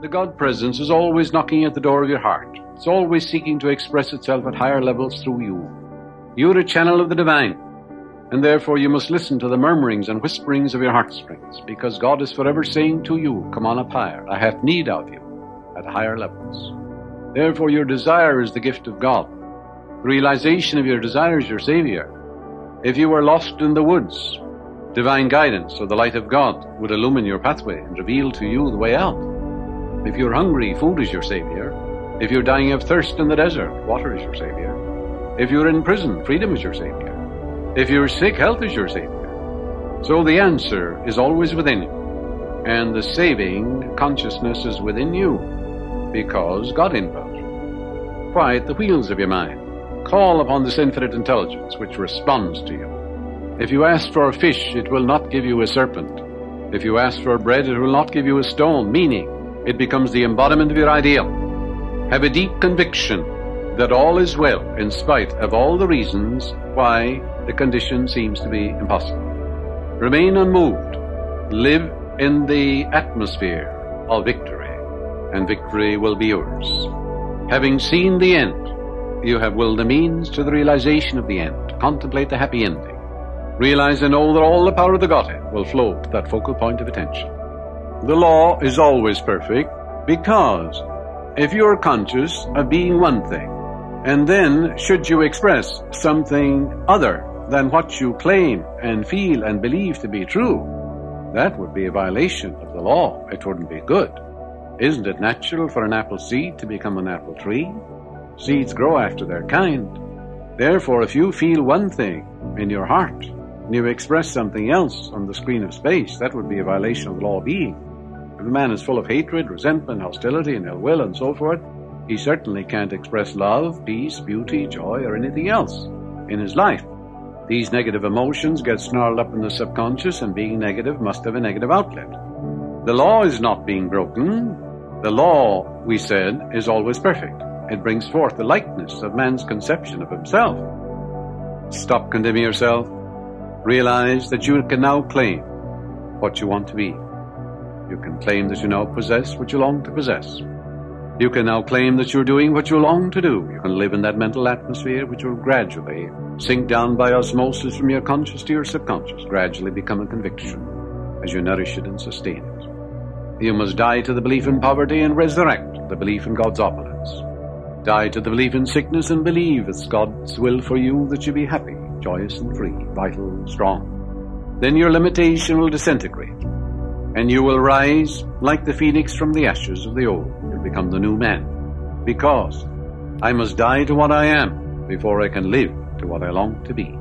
The God presence is always knocking at the door of your heart. It's always seeking to express itself at higher levels through you. You're a channel of the divine, and therefore you must listen to the murmurings and whisperings of your heartstrings, because God is forever saying to you, Come on up higher. I have need of you at higher levels. Therefore, your desire is the gift of God. The realization of your desire is your Savior. If you were lost in the woods, divine guidance or the light of God would illumine your pathway and reveal to you the way out. If you're hungry, food is your Savior. If you're dying of thirst in the desert, water is your Savior. If you're in prison, freedom is your Savior. If you're sick, health is your Savior. So the answer is always within you. And the saving consciousness is within you because God indwells you. Quiet the wheels of your mind. Call upon this infinite intelligence which responds to you. If you ask for a fish, it will not give you a serpent. If you ask for bread, it will not give you a stone, meaning it becomes the embodiment of your ideal. Have a deep conviction that all is well in spite of all the reasons why the condition seems to be impossible. Remain unmoved. Live in the atmosphere of victory, and victory will be yours. Having seen the end, you have willed the means to the realization of the end. Contemplate the happy ending. Realize and know that all the power of the Godhead will flow to that focal point of attention. The law is always perfect because if you're conscious of being one thing, and then should you express something other than what you claim and feel and believe to be true, that would be a violation of the law. It wouldn't be good. Isn't it natural for an apple seed to become an apple tree? Seeds grow after their kind. Therefore, if you feel one thing in your heart and you express something else on the screen of space, that would be a violation of the law of being. A man is full of hatred, resentment, hostility, and ill will, and so forth, he certainly can't express love, peace, beauty, joy, or anything else in his life. These negative emotions get snarled up in the subconscious, and being negative must have a negative outlet. The law is not being broken. The law, we said, is always perfect. It brings forth the likeness of man's conception of himself. Stop condemning yourself. Realize that you can now claim what you want to be. You can claim that you now possess what you long to possess. You can now claim that you're doing what you long to do. You can live in that mental atmosphere which will gradually sink down by osmosis from your conscious to your subconscious, gradually become a conviction as you nourish it and sustain it. You must die to the belief in poverty and resurrect the belief in God's opulence. Die to the belief in sickness and believe it's God's will for you that you be happy, joyous and free, vital and strong. Then your limitation will disintegrate and you will rise like the phoenix from the ashes of the old. You'll become the new man. Because I must die to what I am before I can live to what I long to be.